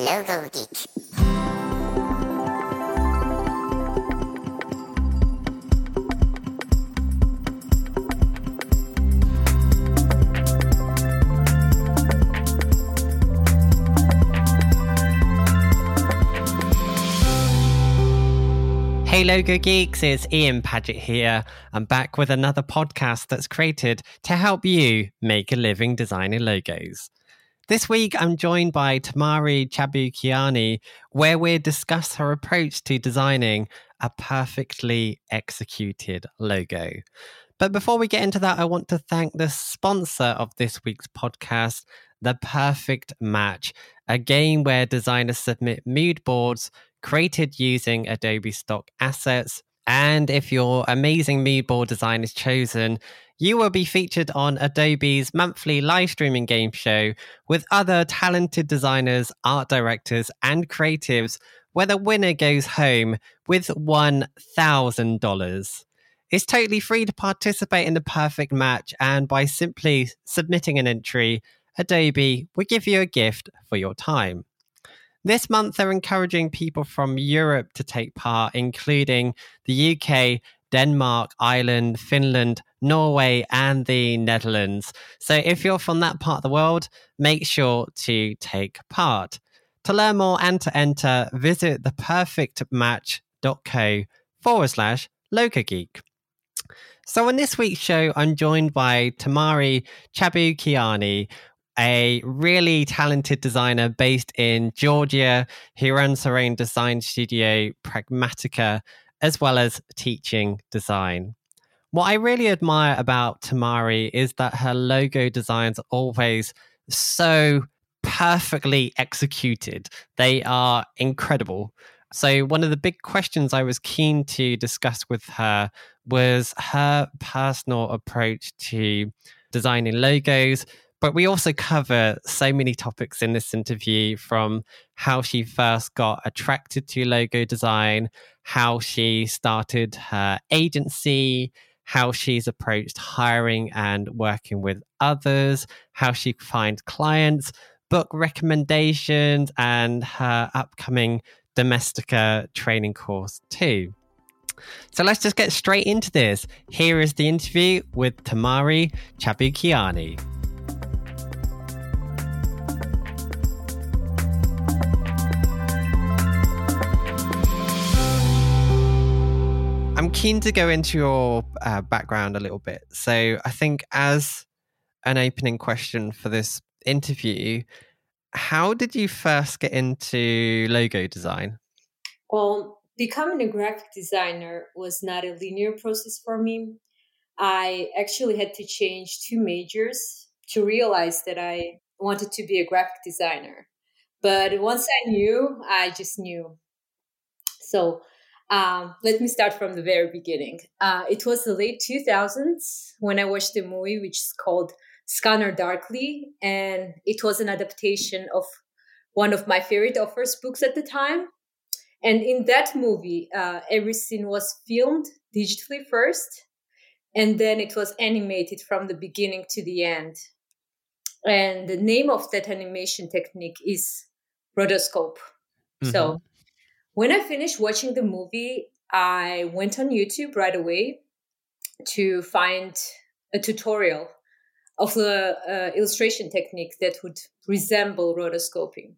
Logo Geek. Hey Logo Geeks, it's Ian Paget here. I'm back with another podcast that's created to help you make a living designing logos. This week, I'm joined by Tamari Chabukiani, where we discuss her approach to designing a perfectly executed logo. But before we get into that, I want to thank the sponsor of this week's podcast, The Perfect Match, a game where designers submit mood boards created using Adobe stock assets. And if your amazing mood board design is chosen, you will be featured on Adobe's monthly live streaming game show with other talented designers, art directors, and creatives, where the winner goes home with $1,000. It's totally free to participate in the perfect match, and by simply submitting an entry, Adobe will give you a gift for your time. This month, they're encouraging people from Europe to take part, including the UK, Denmark, Ireland, Finland, Norway, and the Netherlands. So if you're from that part of the world, make sure to take part. To learn more and to enter, visit theperfectmatch.co forward slash Geek. So on this week's show, I'm joined by Tamari Chabukiani, a really talented designer based in Georgia who runs her own design studio, Pragmatika, as well as teaching design. What I really admire about Tamari is that her logo designs are always so perfectly executed. They are incredible. So, one of the big questions I was keen to discuss with her was her personal approach to designing logos, but we also cover so many topics in this interview from how she first got attracted to logo design, how she started her agency, how she's approached hiring and working with others, how she finds clients, book recommendations, and her upcoming Domestika training course, too. So let's just get straight into this. Here is the interview with Tamari Chabukiani. Keen to go into your uh, background a little bit. So I think as an opening question for this interview, how did you first get into logo design? Well, becoming a graphic designer was not a linear process for me. I actually had to change two majors to realize that I wanted to be a graphic designer. But once I knew, I just knew. So um, let me start from the very beginning. Uh, it was the late 2000s when I watched a movie which is called Scanner Darkly, and it was an adaptation of one of my favorite authors' books at the time. And in that movie, uh, every scene was filmed digitally first, and then it was animated from the beginning to the end. And the name of that animation technique is rotoscope. Mm-hmm. So when I finished watching the movie, I went on YouTube right away to find a tutorial of the uh, illustration technique that would resemble rotoscoping.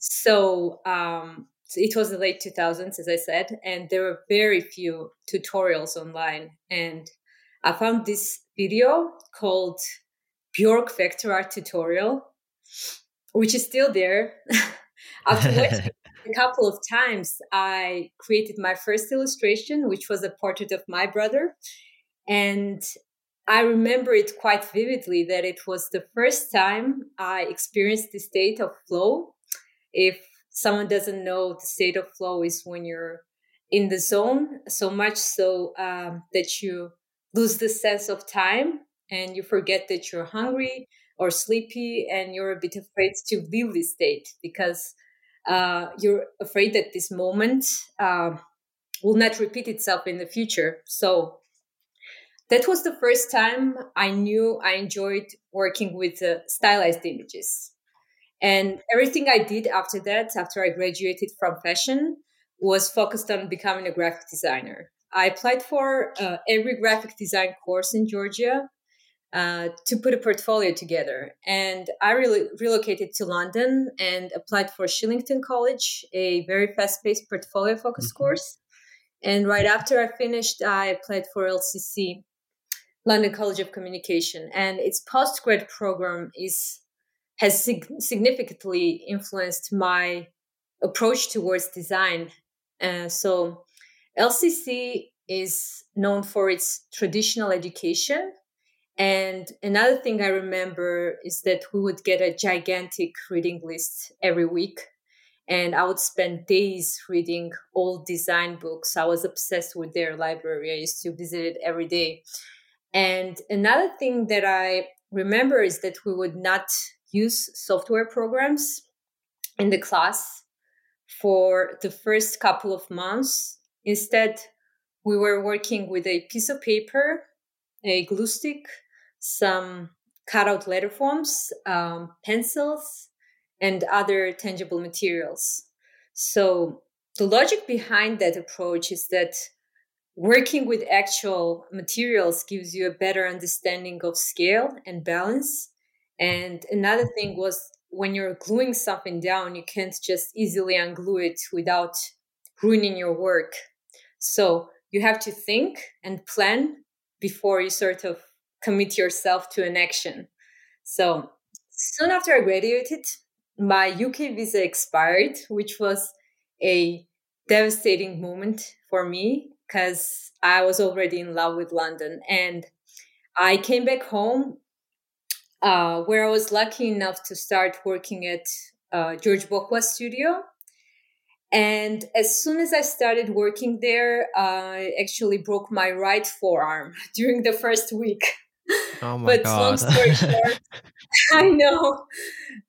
So um, it was the late 2000s, as I said, and there were very few tutorials online. And I found this video called Bjork Vector Art Tutorial, which is still there. After watching couple of times I created my first illustration, which was a portrait of my brother. And I remember it quite vividly that it was the first time I experienced the state of flow. If someone doesn't know, the state of flow is when you're in the zone so much so um, that you lose the sense of time and you forget that you're hungry or sleepy and you're a bit afraid to leave this state because uh, you're afraid that this moment uh, will not repeat itself in the future. So that was the first time I knew I enjoyed working with uh, stylized images. And everything I did after that, after I graduated from fashion, was focused on becoming a graphic designer. I applied for uh, every graphic design course in Georgia uh, to put a portfolio together. And I really relocated to London and applied for Shillington College, a very fast paced portfolio focused mm-hmm. course. And right after I finished, I applied for LCC, London College of Communication. And its postgrad program is has sig- significantly influenced my approach towards design. Uh, so LCC is known for its traditional education. And another thing I remember is that we would get a gigantic reading list every week. And I would spend days reading old design books. I was obsessed with their library. I used to visit it every day. And another thing that I remember is that we would not use software programs in the class for the first couple of months. Instead, we were working with a piece of paper, a glue stick, some cutout letter forms, um, pencils, and other tangible materials. So, the logic behind that approach is that working with actual materials gives you a better understanding of scale and balance and another thing was when you're gluing something down, you can't just easily unglue it without ruining your work. So you have to think and plan before you sort of commit yourself to an action. So soon after I graduated, my UK visa expired, which was a devastating moment for me because I was already in love with London. And I came back home uh, where I was lucky enough to start working at uh, George Bokhua studio. And as soon as I started working there, I actually broke my right forearm during the first week. Oh my but God. long story short, I know,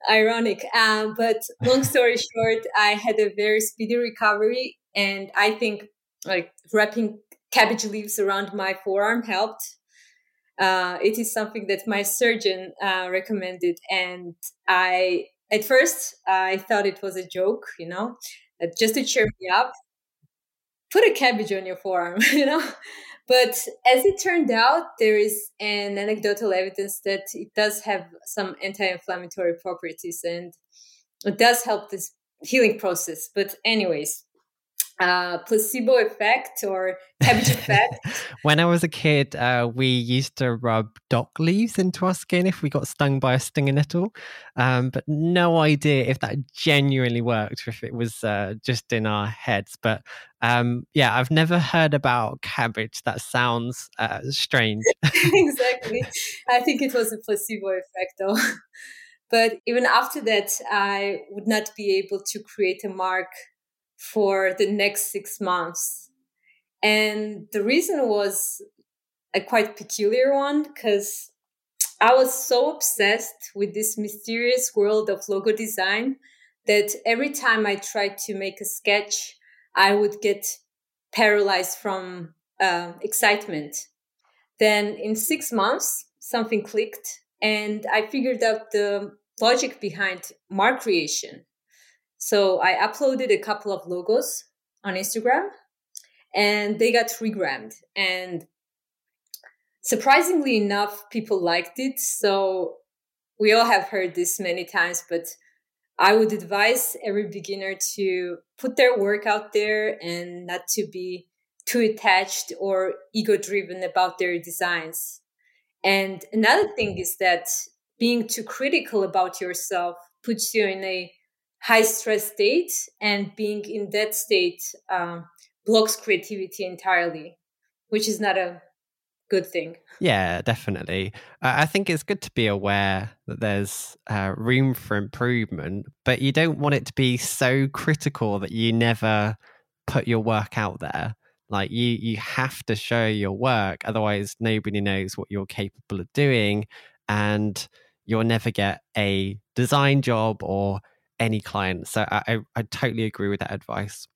ironic. Um, but long story short, I had a very speedy recovery, and I think like wrapping cabbage leaves around my forearm helped uh, it is something that my surgeon uh, recommended, and I at first I thought it was a joke, you know, just to cheer me up. Put a cabbage on your forearm, you know. But as it turned out, there is an anecdotal evidence that it does have some anti-inflammatory properties, and it does help this healing process. But anyways, uh, placebo effect or cabbage effect. when I was a kid, uh, we used to rub dock leaves into our skin if we got stung by a stinging nettle, um, but no idea if that genuinely worked or if it was uh, just in our heads. But um, yeah, I've never heard about cabbage. That sounds uh, strange. exactly. I think it was a placebo effect, though. but even after that, I would not be able to create a mark for the next six months. And the reason was a quite peculiar one because I was so obsessed with this mysterious world of logo design that every time I tried to make a sketch, I would get paralyzed from uh, excitement. Then in six months, something clicked and I figured out the logic behind mark creation. So I uploaded a couple of logos on Instagram and they got regrammed. And surprisingly enough, people liked it. So we all have heard this many times, but I would advise every beginner to put their work out there and not to be too attached or ego driven about their designs. And another thing is that being too critical about yourself puts you in a high stress state and being in that state um, blocks creativity entirely which is not a good thing. Yeah definitely. I think it's good to be aware that there's uh, room for improvement but you don't want it to be so critical that you never put your work out there. Like you you have to show your work otherwise nobody knows what you're capable of doing and you'll never get a design job or any client. So I, I, I totally agree with that advice.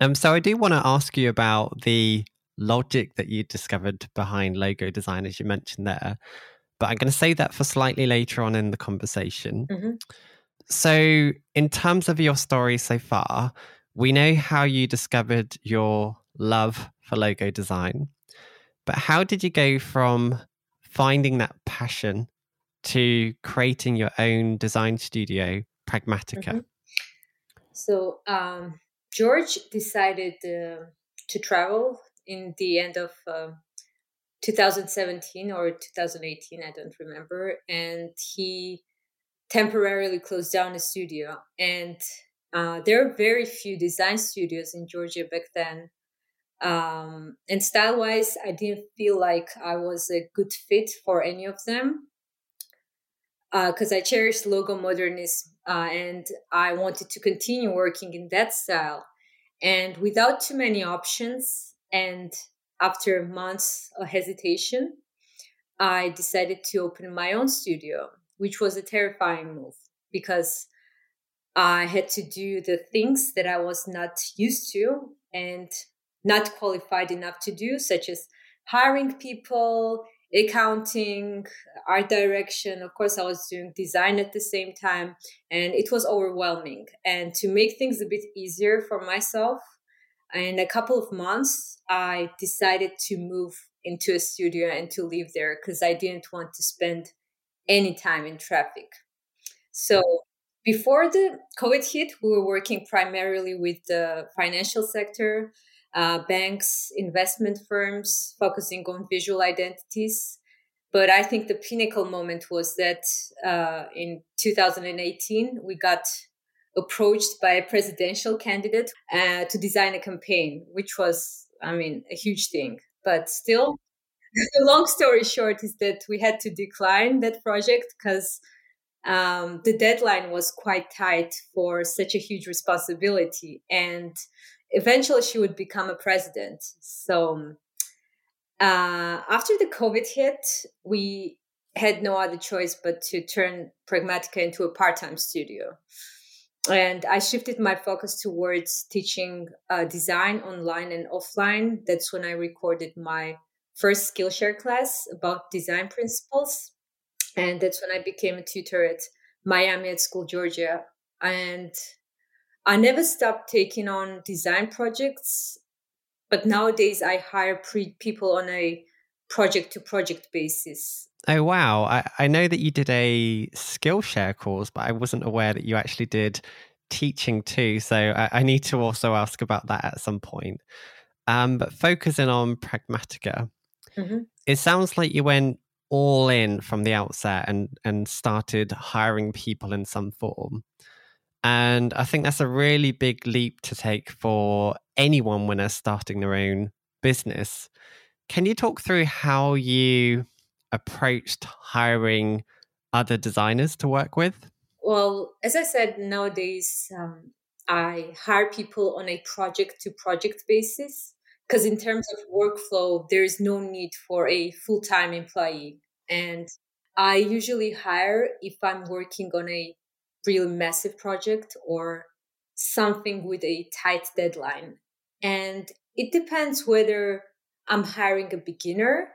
Um, so I do want to ask you about the logic that you discovered behind logo design, as you mentioned there. But I'm going to save that for slightly later on in the conversation. Mm-hmm. So, in terms of your story so far, we know how you discovered your love for logo design, but how did you go from finding that passion to creating your own design studio, Pragmatika? Mm-hmm. So, um, George decided uh, to travel in the end of uh, 2017 or 2018, I don't remember, and he temporarily closed down a studio. And uh, there are very few design studios in Georgia back then. Um, and style wise, I didn't feel like I was a good fit for any of them because uh, I cherished logo modernism uh, and I wanted to continue working in that style. And without too many options, and after months of hesitation, I decided to open my own studio, which was a terrifying move because I had to do the things that I was not used to and not qualified enough to do, such as hiring people, accounting, art direction. Of course, I was doing design at the same time, and it was overwhelming. And to make things a bit easier for myself, in a couple of months, I decided to move into a studio and to live there because I didn't want to spend any time in traffic. So before the COVID hit, we were working primarily with the financial sector uh, banks, investment firms focusing on visual identities. But I think the pinnacle moment was that uh, in 2018, we got approached by a presidential candidate uh, to design a campaign, which was, I mean, a huge thing. But still, the long story short is that we had to decline that project because um, the deadline was quite tight for such a huge responsibility. And eventually she would become a president. So uh, after the COVID hit, we had no other choice but to turn Pragmatika into a part time studio. And I shifted my focus towards teaching uh, design online and offline. That's when I recorded my first Skillshare class about design principles. And that's when I became a tutor at Miami Ad School, Georgia. And I never stopped taking on design projects, but nowadays I hire pre- people on a project to project basis. Oh, wow. I, I know that you did a Skillshare course, but I wasn't aware that you actually did teaching too. So I, I need to also ask about that at some point. Um, but focusing on Pragmatika, mm-hmm. it sounds like you went all in from the outset and, and started hiring people in some form. And I think that's a really big leap to take for anyone when they're starting their own business. Can you talk through how you approached hiring other designers to work with? Well, as I said, nowadays um, I hire people on a project to project basis because, in terms of workflow, there is no need for a full time employee. And I usually hire if I'm working on a really massive project or something with a tight deadline. And it depends whether I'm hiring a beginner,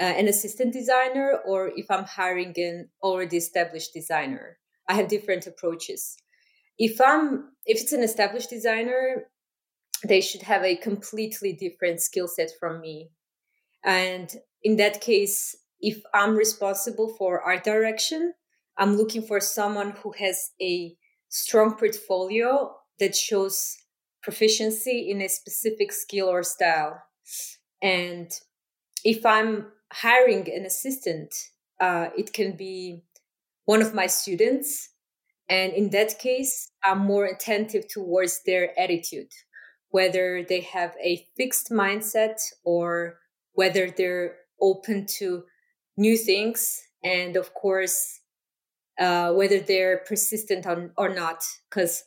uh, an assistant designer, or if I'm hiring an already established designer. I have different approaches. If I'm if it's an established designer, they should have a completely different skill set from me. And in that case, if I'm responsible for art direction, I'm looking for someone who has a strong portfolio that shows proficiency in a specific skill or style. And if I'm hiring an assistant, uh, it can be one of my students. And in that case, I'm more attentive towards their attitude, whether they have a fixed mindset or whether they're open to new things. And of course, uh, whether they're persistent on, or not, because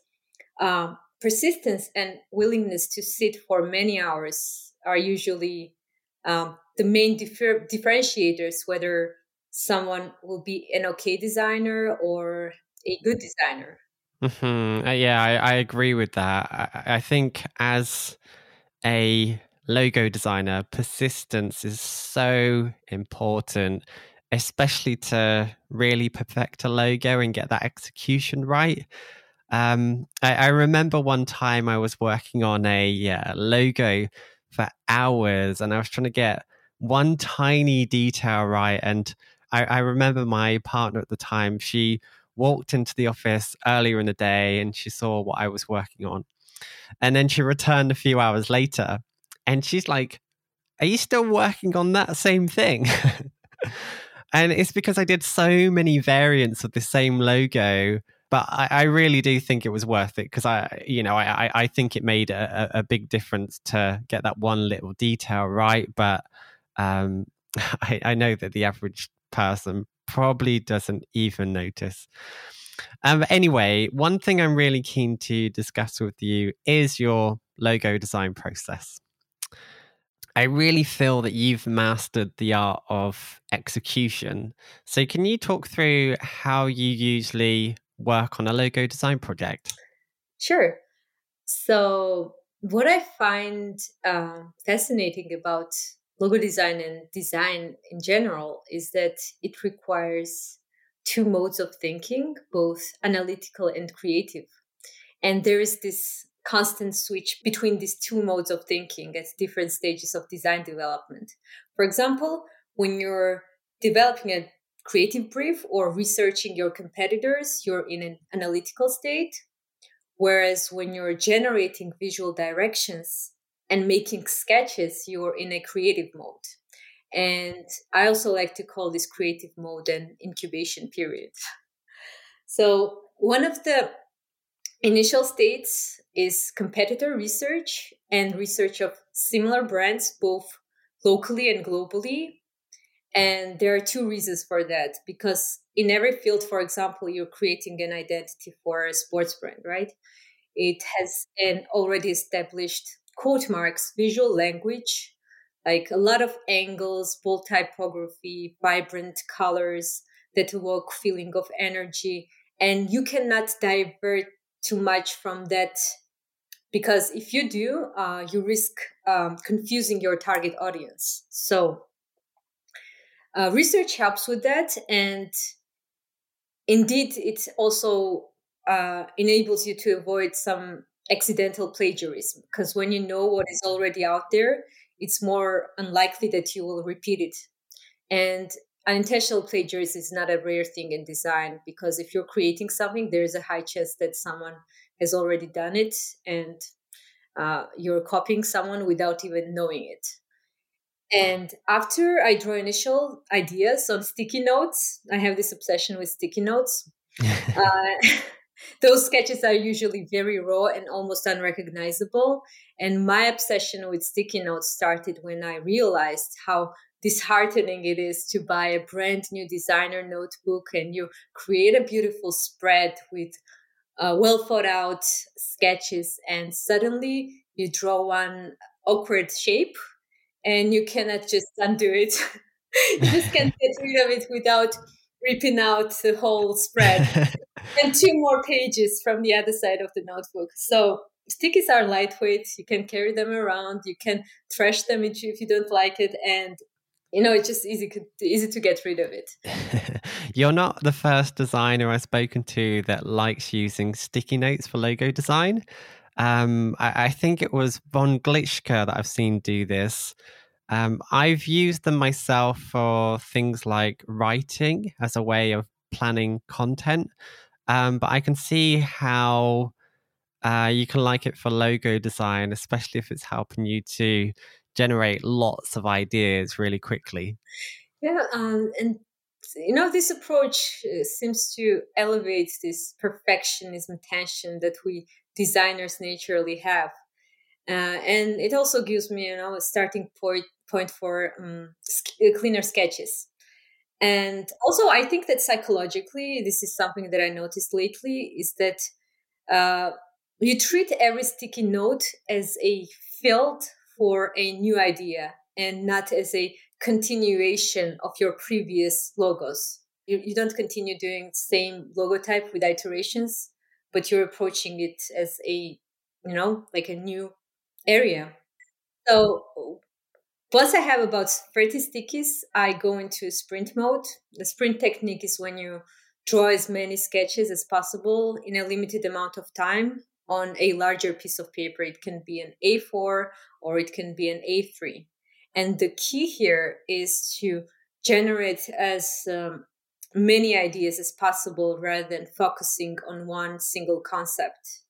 um, persistence and willingness to sit for many hours are usually um, the main differ- differentiators whether someone will be an okay designer or a good designer. Mm-hmm. Uh, yeah, I, I, agree with that. I, I think as a logo designer, persistence is so important especially to really perfect a logo and get that execution right. Um, I, I, remember one time I was working on a uh, logo for hours and I was trying to get one tiny detail right. And I, I remember my partner at the time, she walked into the office earlier in the day and she saw what I was working on. And then she returned a few hours later and she's like, Are you still working on that same thing? and it's because I did so many variants of the same logo. But I, I really do think it was worth it because I, you know, I, I think it made a, a big difference to get that one little detail right. But um, I, I know that the average person probably doesn't even notice. Um, anyway, one thing I'm really keen to discuss with you is your logo design process. I really feel that you've mastered the art of execution. So, can you talk through how you usually work on a logo design project? Sure. So, what I find uh, fascinating about logo design and design in general is that it requires two modes of thinking, both analytical and creative. And there is this constant switch between these two modes of thinking at different stages of design development. For example, when you're developing a creative brief or researching your competitors, you're in an analytical state. Whereas when you're generating visual directions, and making sketches, you're in a creative mode. And I also like to call this creative mode an incubation period. So, one of the initial states is competitor research and research of similar brands, both locally and globally. And there are two reasons for that because in every field, for example, you're creating an identity for a sports brand, right? It has an already established quote marks, visual language, like a lot of angles, bold typography, vibrant colors that evoke feeling of energy. And you cannot divert too much from that because if you do, uh, you risk um, confusing your target audience. So, uh, research helps with that. And indeed, it also uh, enables you to avoid some accidental plagiarism because when you know what is already out there it's more unlikely that you will repeat it and unintentional plagiarism is not a rare thing in design because if you're creating something there's a high chance that someone has already done it and uh, you're copying someone without even knowing it and after i draw initial ideas on sticky notes i have this obsession with sticky notes uh, those sketches are usually very raw and almost unrecognizable. And my obsession with sticky notes started when I realized how disheartening it is to buy a brand new designer notebook and you create a beautiful spread with uh, well thought out sketches and suddenly you draw one awkward shape and you cannot just undo it you just can't get rid of it without ripping out the whole spread and two more pages from the other side of the notebook. So stickies are lightweight. You can carry them around. You can trash them if you don't like it, and you know it's just easy easy to get rid of it. You're not the first designer I've spoken to that likes using sticky notes for logo design. Um, I, I, think it was von Glitschka that I've seen do this. Um, I've used them myself for things like writing as a way of planning content, um, but I can see how uh, you can like it for logo design, especially if it's helping you to generate lots of ideas really quickly. Yeah, um, and you know, this approach uh, seems to elevate this perfectionism tension that we designers naturally have. Uh, and it also gives me, you know, a starting point point for um, uh, cleaner sketches. And also, I think that psychologically, this is something that I noticed lately is that uh, you treat every sticky note as a field for a new idea and not as a continuation of your previous logos. You, you don't continue doing same logo type with iterations, but you're approaching it as a, you know, like a new area. So once I have about 30 stickies, I go into sprint mode. The sprint technique is when you draw as many sketches as possible in a limited amount of time on a larger piece of paper. It can be an A4 or it can be an A3. And the key here is to generate as um, many ideas as possible rather than focusing on one single concept.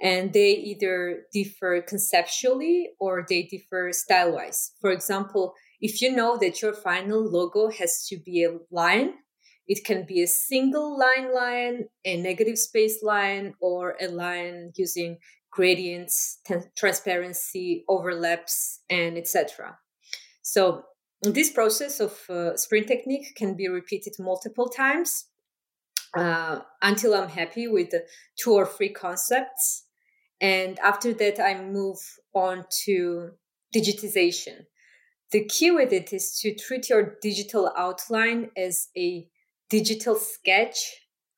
And they either differ conceptually or they differ style wise. For example, if you know that your final logo has to be a line, it can be a single line line, a negative space line, or a line using gradients, t- transparency, overlaps, and etc. So this process of uh, sprint technique can be repeated multiple times uh, until I'm happy with two or three concepts. And after that, I move on to digitization. The key with it is to treat your digital outline as a digital sketch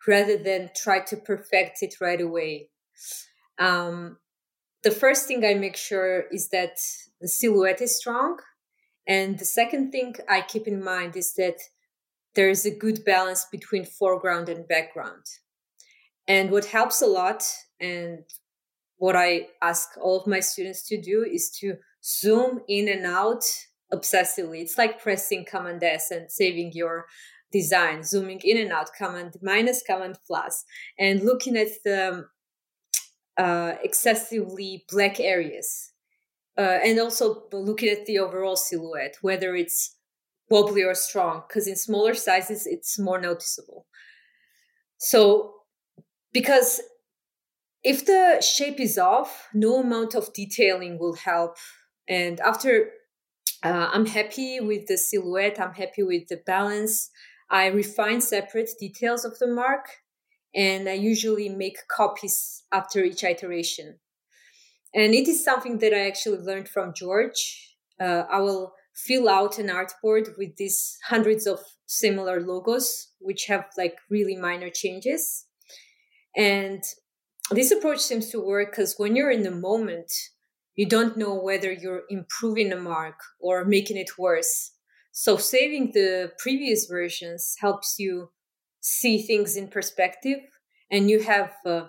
rather than try to perfect it right away. Um, the first thing I make sure is that the silhouette is strong. And the second thing I keep in mind is that there is a good balance between foreground and background. And what helps a lot, and what I ask all of my students to do, is to zoom in and out obsessively. It's like pressing Command S and saving your design, zooming in and out, Command minus, Command plus, and looking at the uh, excessively black areas. Uh, and also looking at the overall silhouette, whether it's wobbly or strong, because in smaller sizes, it's more noticeable. So, because if the shape is off, no amount of detailing will help. And after uh, I'm happy with the silhouette, I'm happy with the balance, I refine separate details of the mark and I usually make copies after each iteration. And it is something that I actually learned from George. Uh, I will fill out an artboard with these hundreds of similar logos, which have like really minor changes. And this approach seems to work because when you're in the moment, you don't know whether you're improving a mark or making it worse. So saving the previous versions helps you see things in perspective and you have uh,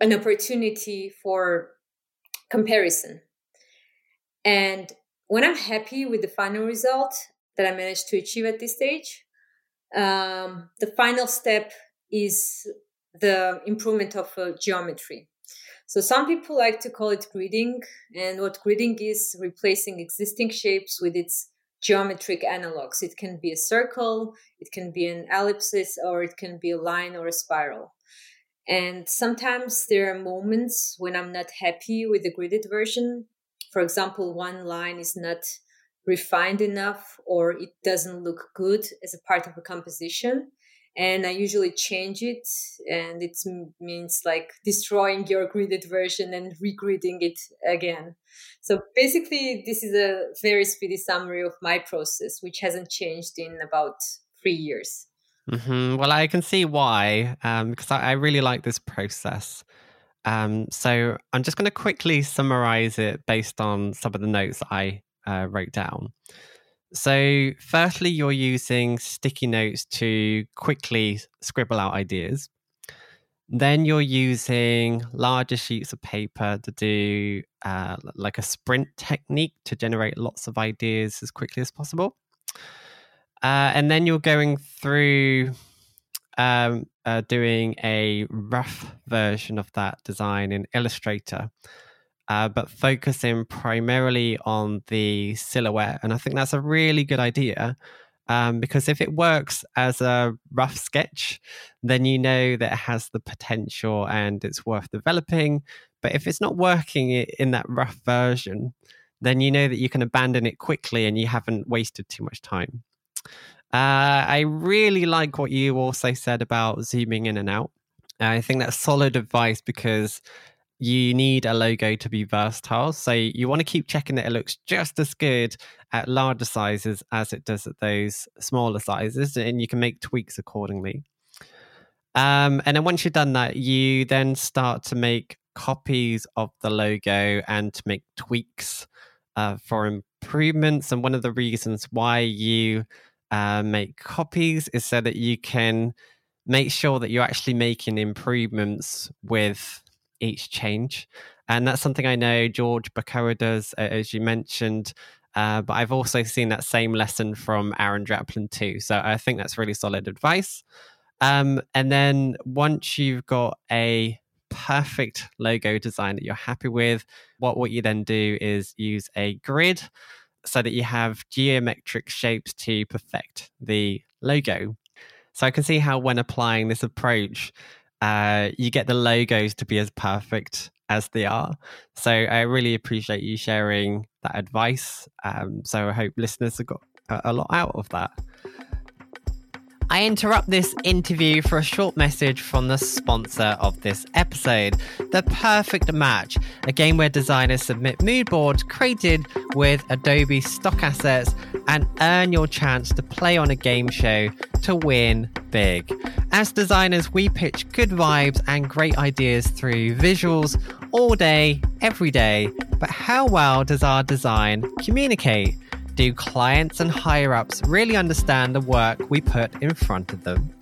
an opportunity for comparison. And when I'm happy with the final result that I managed to achieve at this stage, um, the final step is the improvement of uh, geometry. So some people like to call it gridding, and what gridding is replacing existing shapes with its geometric analogs. It can be a circle, it can be an ellipsis, or it can be a line or a spiral. And sometimes there are moments when I'm not happy with the gridded version. For example, one line is not refined enough or it doesn't look good as a part of a composition and I usually change it, and it means like destroying your gridded version and regridding it again. So basically, this is a very speedy summary of my process, which hasn't changed in about three years. Mm-hmm. Well, I can see why, um, because I, I, really like this process. Um, so I'm just going to quickly summarize it based on some of the notes I uh, wrote down. So, firstly, you're using sticky notes to quickly scribble out ideas. Then you're using larger sheets of paper to do uh, like a sprint technique to generate lots of ideas as quickly as possible. Uh, and then you're going through um, uh, doing a rough version of that design in Illustrator uh, but focusing primarily on the silhouette. And I think that's a really good idea um, because if it works as a rough sketch, then you know that it has the potential and it's worth developing. But if it's not working in that rough version, then you know that you can abandon it quickly and you haven't wasted too much time. Uh, I really like what you also said about zooming in and out. I think that's solid advice because you need a logo to be versatile. So you want to keep checking that it looks just as good at larger sizes as it does at those smaller sizes, and you can make tweaks accordingly. Um, and then once you've done that, you then start to make copies of the logo and to make tweaks uh, for improvements. And one of the reasons why you uh, make copies is so that you can make sure that you're actually making improvements with each change. And that's something I know George Bokhua does, as you mentioned. Uh, but I've also seen that same lesson from Aaron Draplin too. So I think that's really solid advice. Um, and then once you've got a perfect logo design that you're happy with, what, what you then do is use a grid so that you have geometric shapes to perfect the logo. So I can see how when applying this approach, uh, you get the logos to be as perfect as they are. So I really appreciate you sharing that advice. Um, so I hope listeners have got a, a lot out of that. I interrupt this interview for a short message from the sponsor of this episode, The Perfect Match, a game where designers submit mood boards created with Adobe stock assets and earn your chance to play on a game show to win big. As designers, we pitch good vibes and great ideas through visuals all day, every day. But how well does our design communicate? Do clients and higher ups really understand the work we put in front of them?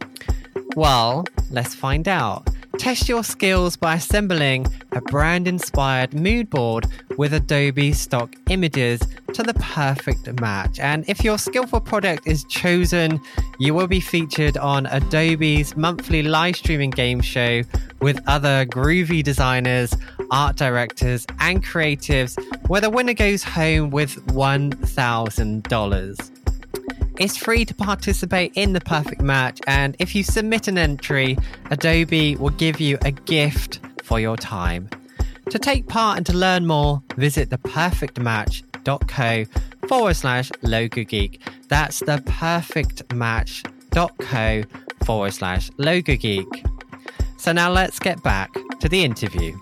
Well, let's find out. Test your skills by assembling a brand inspired mood board with Adobe stock images to the perfect match. And if your skillful product is chosen, you will be featured on Adobe's monthly live streaming game show with other groovy designers, art directors, and creatives, where the winner goes home with $1,000. It's free to participate in the perfect match, and if you submit an entry, Adobe will give you a gift for your time. To take part and to learn more, visit theperfectmatch.co forward slash logo geek. That's theperfectmatch.co forward slash logo geek. So now let's get back to the interview.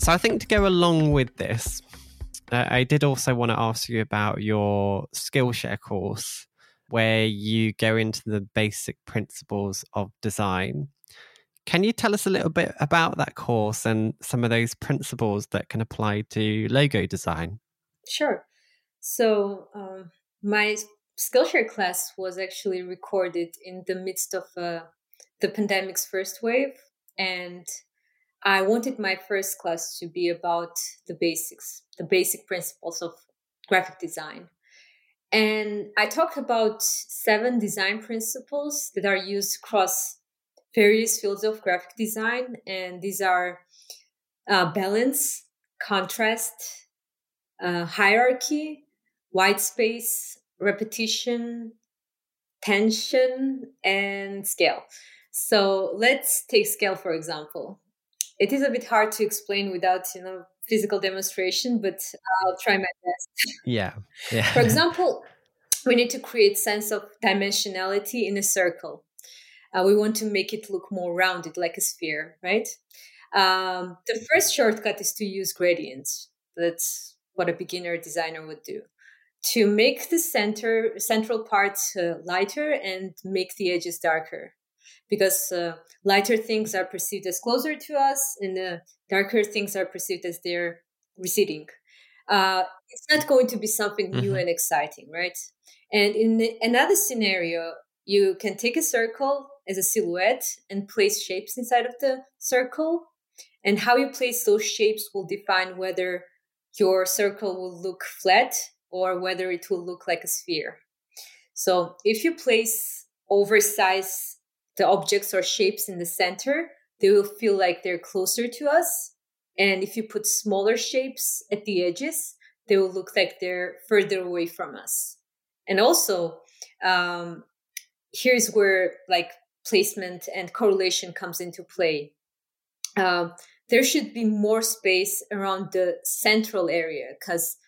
So I think to go along with this, uh, I did also want to ask you about your Skillshare course, where you go into the basic principles of design. Can you tell us a little bit about that course and some of those principles that can apply to logo design? Sure. So, um, my Skillshare class was actually recorded in the midst of uh, the pandemic's first wave. And I wanted my first class to be about the basics, the basic principles of graphic design. And I talked about seven design principles that are used across various fields of graphic design. And these are uh, balance, contrast, uh, hierarchy, white space, repetition, tension, and scale. So let's take scale, for example it is a bit hard to explain without you know physical demonstration but i'll try my best. Yeah yeah. For example we need to create sense of dimensionality in a circle. Uh, we want to make it look more rounded like a sphere right? Um, the first shortcut is to use gradients. That's what a beginner designer would do. To make the center central parts uh, lighter and make the edges darker because uh, lighter things are perceived as closer to us and uh, darker things are perceived as they're receding. Uh, it's not going to be something new mm-hmm. and exciting, right? And in the, another scenario, you can take a circle as a silhouette and place shapes inside of the circle. And how you place those shapes will define whether your circle will look flat or whether it will look like a sphere. So if you place oversized the objects or shapes in the center, they will feel like they're closer to us. And if you put smaller shapes at the edges, they will look like they're further away from us. And also, um, here's where like placement and correlation comes into play. Um, there should be more space around the central area because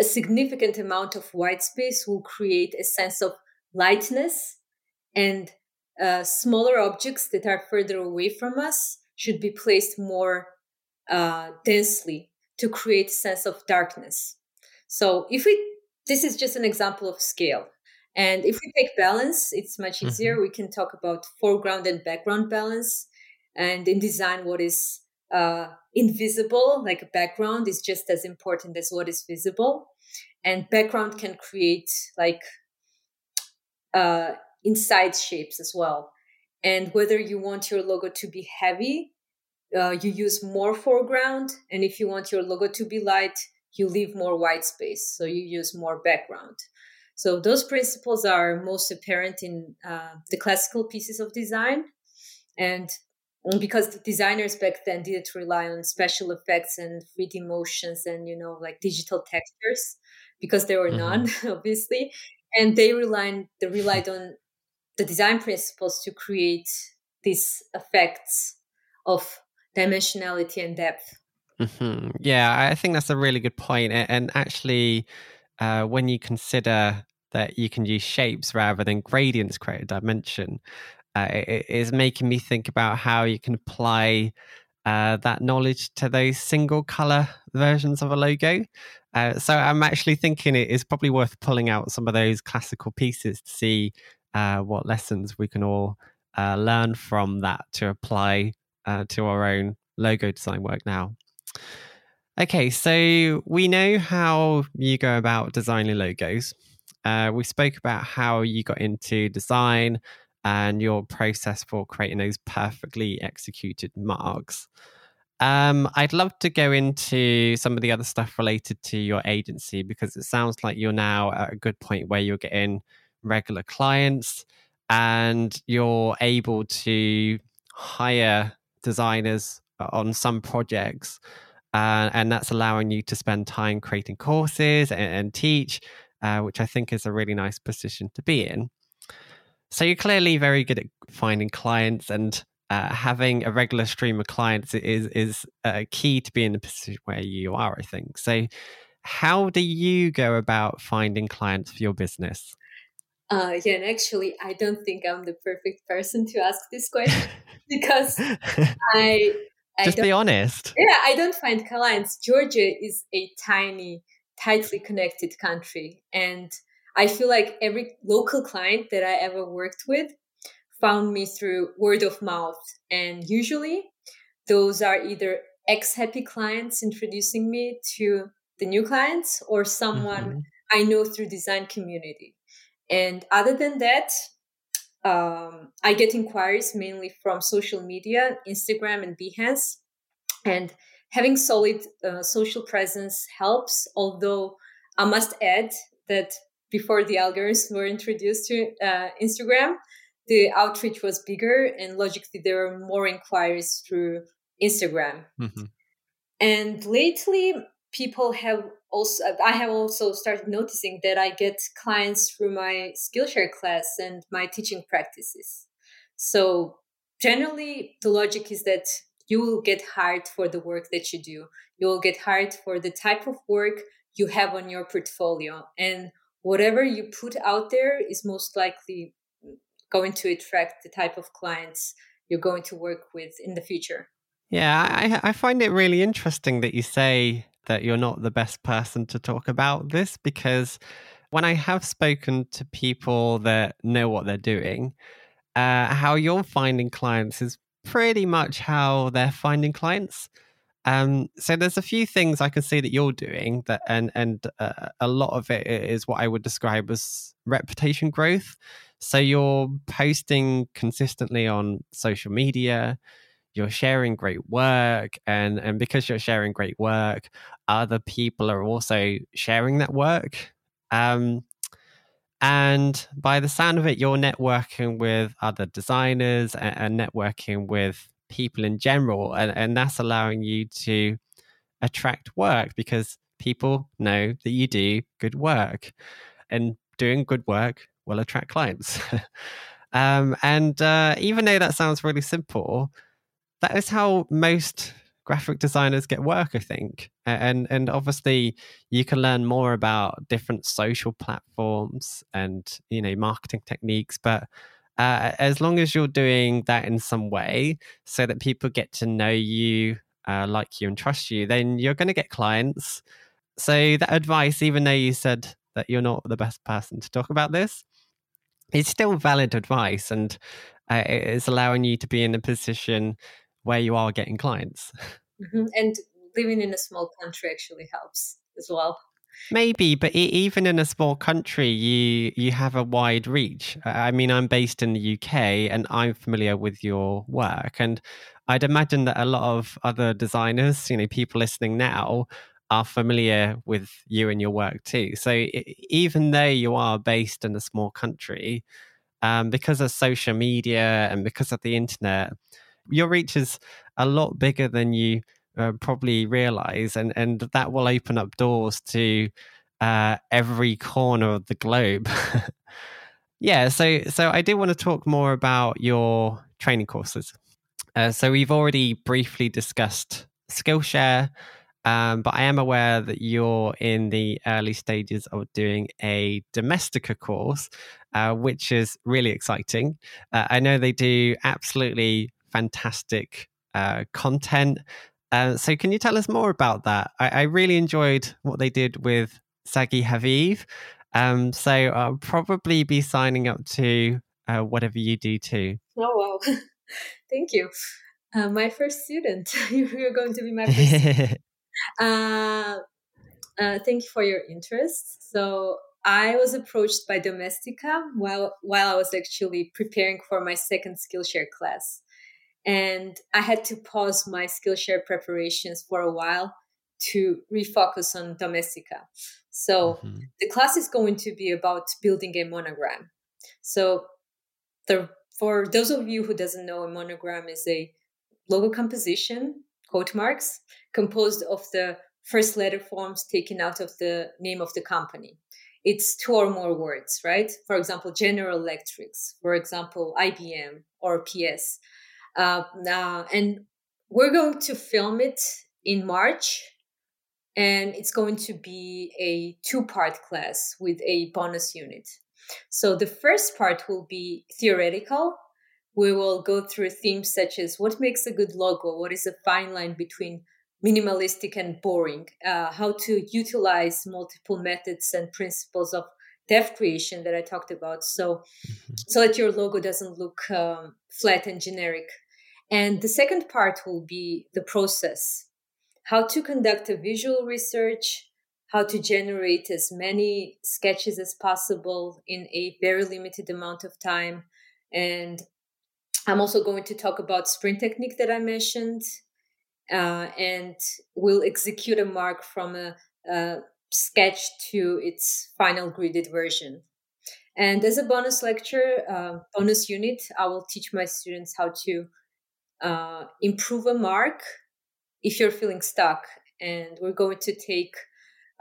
a significant amount of white space will create a sense of lightness and uh, smaller objects that are further away from us should be placed more uh, densely to create a sense of darkness. So if we, this is just an example of scale. And if we take balance, it's much easier. Mm-hmm. We can talk about foreground and background balance. And in design, what is uh, invisible, like a background, is just as important as what is visible. And background can create like uh, inside shapes as well. And whether you want your logo to be heavy, uh, you use more foreground. And if you want your logo to be light, you leave more white space. So you use more background. So those principles are most apparent in uh, the classical pieces of design. And because the designers back then didn't rely on special effects and 3D motions and, you know, like digital textures because there were mm-hmm. none, obviously. And they relied, they relied on the design principles to create these effects of dimensionality and depth. Mm-hmm. Yeah, I think that's a really good point. And actually, uh, when you consider that you can use shapes rather than gradients to create a dimension, uh, it is making me think about how you can apply uh, that knowledge to those single color versions of a logo. Uh, so I'm actually thinking it is probably worth pulling out some of those classical pieces to see uh, what lessons we can all uh, learn from that to apply uh, to our own logo design work now. Okay, so we know how you go about designing logos. Uh, we spoke about how you got into design and your process for creating those perfectly executed marks. Um, I'd love to go into some of the other stuff related to your agency because it sounds like you're now at a good point where you're getting regular clients and you're able to hire designers on some projects. Uh, and that's allowing you to spend time creating courses and, and teach, uh, which I think is a really nice position to be in. So you're clearly very good at finding clients and uh, having a regular stream of clients is is uh, key to be in the position where you are. I think. So, how do you go about finding clients for your business? Uh, yeah, and actually, I don't think I'm the perfect person to ask this question because I, I just be honest. Yeah, I don't find clients. Georgia is a tiny, tightly connected country, and I feel like every local client that I ever worked with found me through word of mouth. And usually those are either ex happy clients introducing me to the new clients or someone mm-hmm. I know through design community. And other than that, um, I get inquiries mainly from social media, Instagram and Behance. And having solid uh, social presence helps, although I must add that before the algorithms were introduced to uh, Instagram, the outreach was bigger and logically there were more inquiries through Instagram. Mm-hmm. And lately, people have also, I have also started noticing that I get clients through my Skillshare class and my teaching practices. So, generally, the logic is that you will get hired for the work that you do. You will get hired for the type of work you have on your portfolio. And whatever you put out there is most likely going to attract the type of clients you're going to work with in the future. Yeah, I, I find it really interesting that you say that you're not the best person to talk about this because when I have spoken to people that know what they're doing, uh, how you're finding clients is pretty much how they're finding clients. Um, so there's a few things I can see that you're doing that, and and uh, a lot of it is what I would describe as reputation growth. So you're posting consistently on social media, you're sharing great work, and and because you're sharing great work, other people are also sharing that work. Um, and by the sound of it, you're networking with other designers and, and networking with people in general and, and that's allowing you to attract work because people know that you do good work and doing good work will attract clients um, and uh, even though that sounds really simple that is how most graphic designers get work i think and and obviously you can learn more about different social platforms and you know marketing techniques but uh, as long as you're doing that in some way so that people get to know you, uh, like you, and trust you, then you're going to get clients. So, that advice, even though you said that you're not the best person to talk about this, it's still valid advice and uh, it's allowing you to be in a position where you are getting clients. Mm-hmm. And living in a small country actually helps as well. Maybe, but even in a small country, you you have a wide reach. I mean, I'm based in the UK, and I'm familiar with your work, and I'd imagine that a lot of other designers, you know, people listening now, are familiar with you and your work too. So even though you are based in a small country, um, because of social media and because of the internet, your reach is a lot bigger than you uh, probably realize, and and that will open up doors to uh, every corner of the globe. yeah, so so I do want to talk more about your training courses. Uh, so we've already briefly discussed Skillshare, um, but I am aware that you're in the early stages of doing a Domestika course, uh, which is really exciting. Uh, I know they do absolutely fantastic uh, content. Uh, so, can you tell us more about that? I, I really enjoyed what they did with Sagi Haviv. Um, so, I'll probably be signing up to uh, whatever you do too. Oh, wow. Thank you. Uh, my first student. You're going to be my first. uh, uh, thank you for your interest. So, I was approached by Domestika while while I was actually preparing for my second Skillshare class. And I had to pause my Skillshare preparations for a while to refocus on Domestika. So mm-hmm. the class is going to be about building a monogram. So the for those of you who doesn't know, a monogram is a logo composition, quote marks, composed of the first letter forms taken out of the name of the company. It's two or more words, right? For example, General Electrics, for example, IBM or PS. Uh, uh, and we're going to film it in March, and it's going to be a two part class with a bonus unit. So the first part will be theoretical. We will go through themes such as what makes a good logo, what is the fine line between minimalistic and boring, uh, how to utilize multiple methods and principles of dev creation that I talked about, so mm-hmm. so that your logo doesn't look um, flat and generic and the second part will be the process how to conduct a visual research, how to generate as many sketches as possible in a very limited amount of time. And I'm also going to talk about sprint technique that I mentioned. Uh, and we'll execute a mark from a, a sketch to its final gridded version. And as a bonus lecture, uh, bonus unit, I will teach my students how to uh, improve a mark if you're feeling stuck. And we're going to take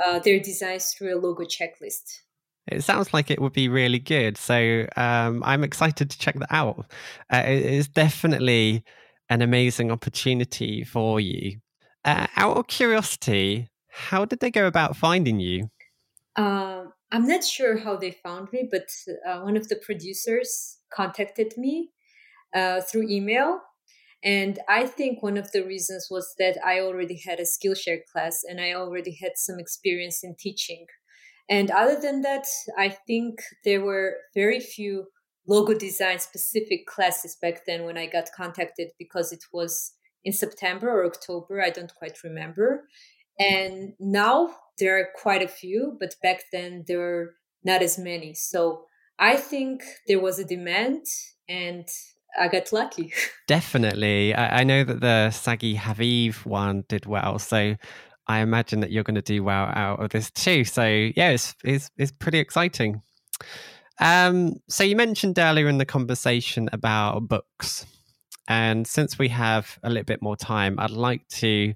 uh, their designs through a logo checklist. It sounds like it would be really good. So um, I'm excited to check that out. Uh, it is definitely an amazing opportunity for you. Uh, out of curiosity, how did they go about finding you? Uh, I'm not sure how they found me, but uh, one of the producers contacted me uh, through email and I think one of the reasons was that I already had a Skillshare class and I already had some experience in teaching. And other than that, I think there were very few logo design specific classes back then when I got contacted because it was in September or October, I don't quite remember. And now there are quite a few, but back then there were not as many. So I think there was a demand and I got lucky. Definitely. I, I, know that the Sagi Haviv one did well. So I imagine that you're going to do well out of this too. So yeah, it's, it's, it's pretty exciting. Um, so you mentioned earlier in the conversation about books. And since we have a little bit more time, I'd like to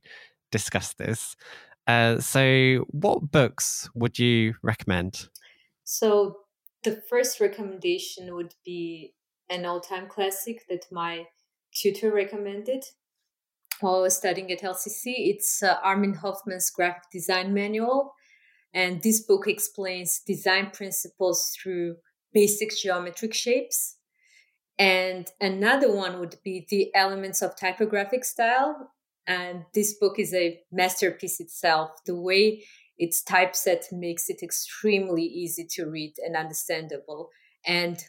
discuss this. Uh, so, what books would you recommend? So, the first recommendation would be an all-time classic that my tutor recommended while I was studying at LCC. It's uh, Armin Hofmann's graphic design manual. And this book explains design principles through basic geometric shapes. And another one would be The Elements of Typographic Style. And this book is a masterpiece itself. The way its typeset makes it extremely easy to read and understandable. And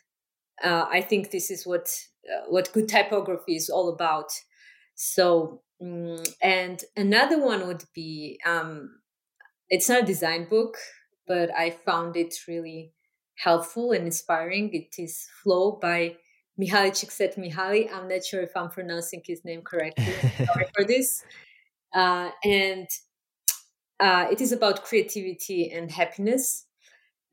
uh, I think this is what uh, what good typography is all about. So, um, and another one would be um, it's not a design book, but I found it really helpful and inspiring. It is Flow by Mihaly Csikszentmihalyi. I'm not sure if I'm pronouncing his name correctly. Sorry for this. Uh, and uh, it is about creativity and happiness.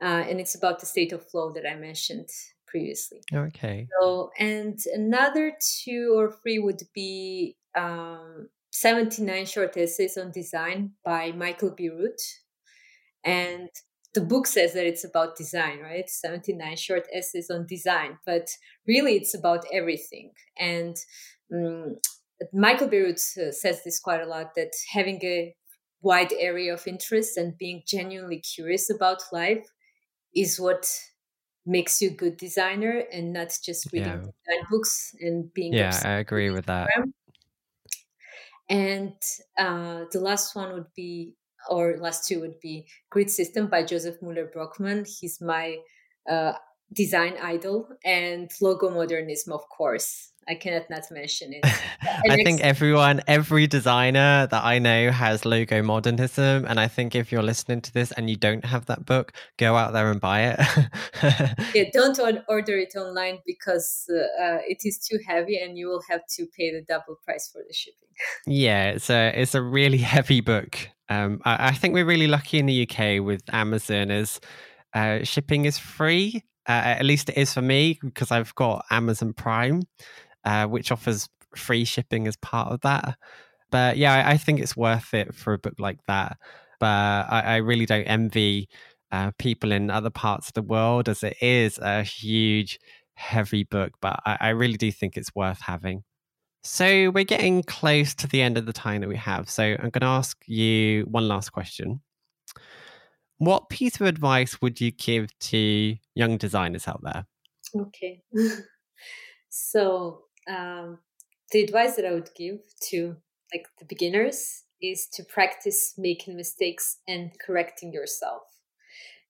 Uh, and it's about the state of flow that I mentioned previously. Okay. So, and another two or three would be um, 79 short essays on design by Michael Bierut. And the book says that it's about design, right? 79 short essays on design, but really it's about everything. And um, Michael Bierut uh, says this quite a lot that having a wide area of interest and being genuinely curious about life is what makes you a good designer and not just reading yeah. design books and being yeah i agree with that. And uh, the last one would be or last two would be Grid System by Josef Müller-Brockmann He's my uh, design idol and logo modernism, of course. I cannot not mention it. I think everyone, every designer that I know has logo modernism. And I think if you're listening to this and you don't have that book, go out there and buy it. yeah, don't order it online because uh, uh, it is too heavy and you will have to pay the double price for the shipping. yeah, it's a, it's a really heavy book. Um, I, I, think we're really lucky in the UK with Amazon as uh, shipping is free. Uh, at least it is for me because I've got Amazon Prime uh, which offers free shipping as part of that. But yeah, I, I think it's worth it for a book like that. But I, I really don't envy uh, people in other parts of the world as it is a huge, heavy book. But I, I really do think it's worth having. So we're getting close to the end of the time that we have. So I'm going to ask you one last question. What piece of advice would you give to young designers out there? Okay. so um, the advice that I would give to like the beginners is to practice making mistakes and correcting yourself.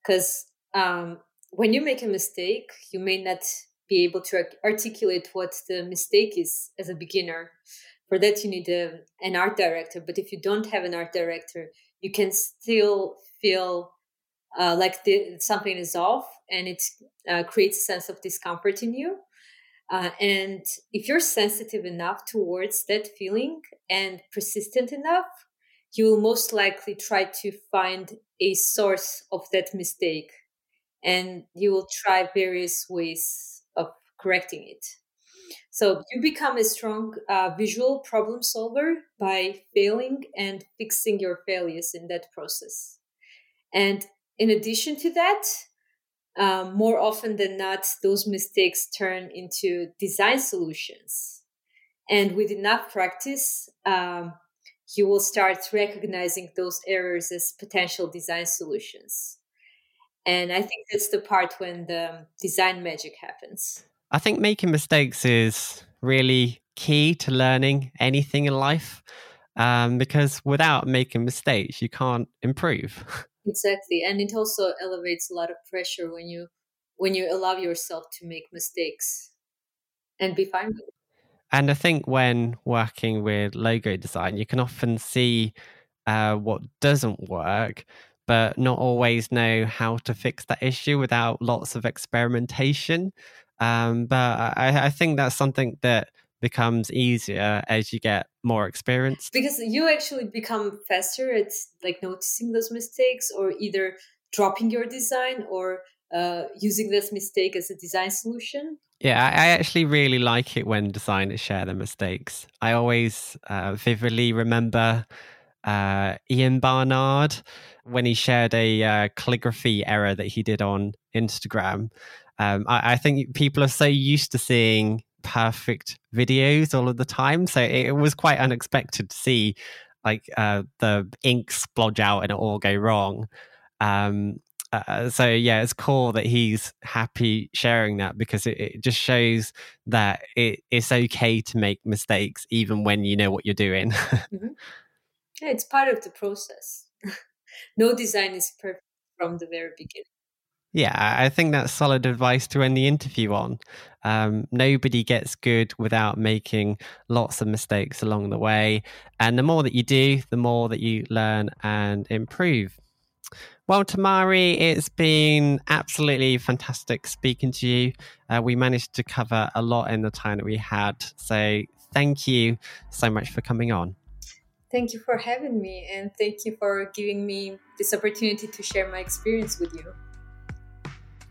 Because um, when you make a mistake, you may not be able to articulate what the mistake is as a beginner. For that, you need a, an art director. But if you don't have an art director, you can still feel uh, like the, something is off and it uh, creates a sense of discomfort in you. Uh, and if you're sensitive enough towards that feeling and persistent enough, you will most likely try to find a source of that mistake and you will try various ways of correcting it. So you become a strong uh, visual problem solver by failing and fixing your failures in that process. And in addition to that, um, more often than not, those mistakes turn into design solutions. And with enough practice, um, you will start recognizing those errors as potential design solutions. And I think that's the part when the design magic happens. I think making mistakes is really key to learning anything in life um, because without making mistakes, you can't improve. exactly and it also elevates a lot of pressure when you when you allow yourself to make mistakes and be fine with it. And i think when working with logo design you can often see uh, what doesn't work but not always know how to fix that issue without lots of experimentation. Um, but I, I think that's something that becomes easier as you get more experience? Because you actually become faster at like noticing those mistakes or either dropping your design or uh, using this mistake as a design solution? Yeah I, actually really like it when designers share their mistakes. I always uh, vividly remember uh, ian barnard when he shared a uh, calligraphy error that he did on instagram. Um, I, I think people are so used to seeing perfect videos all of the time. So it, was quite unexpected to see like uh, the ink splodge out and it all go wrong. Um, uh, so yeah, it's cool that he's happy sharing that because it, it just shows that it, it's okay to make mistakes even when you know what you're doing. mm-hmm. Yeah, it's part of the process. no design is perfect from the very beginning. Yeah, I think that's solid advice to end the interview on. Um, nobody gets good without making lots of mistakes along the way. And the more that you do, the more that you learn and improve. Well, Tamari, it's been absolutely fantastic speaking to you. Uh, we managed to cover a lot in the time that we had. So thank you so much for coming on. Thank you for having me, and thank you for giving me this opportunity to share my experience with you.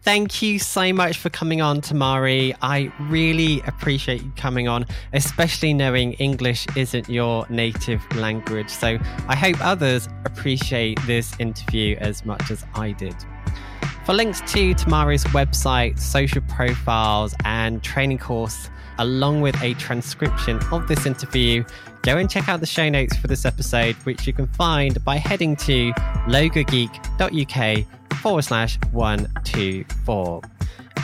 Thank you so much for coming on, Tamari. I really appreciate you coming on, especially knowing English isn't your native language. So I hope others appreciate this interview as much as I did. For links to Tamari's website, social profiles, and training course, along with a transcription of this interview, go and check out the show notes for this episode, which you can find by heading to logogeek.uk forward slash 124.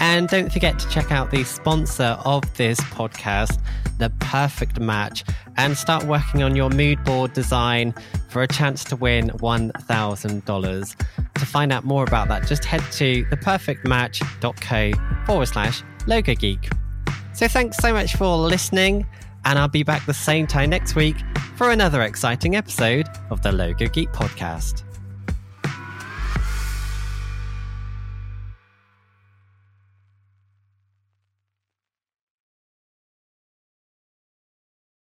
And don't forget to check out the sponsor of this podcast, The Perfect Match, and start working on your mood board design for a chance to win $1,000. To find out more about that, just head to theperfectmatch.co forward slash logo geek. So thanks so much for listening, and I'll be back the same time next week for another exciting episode of the Logo Geek podcast.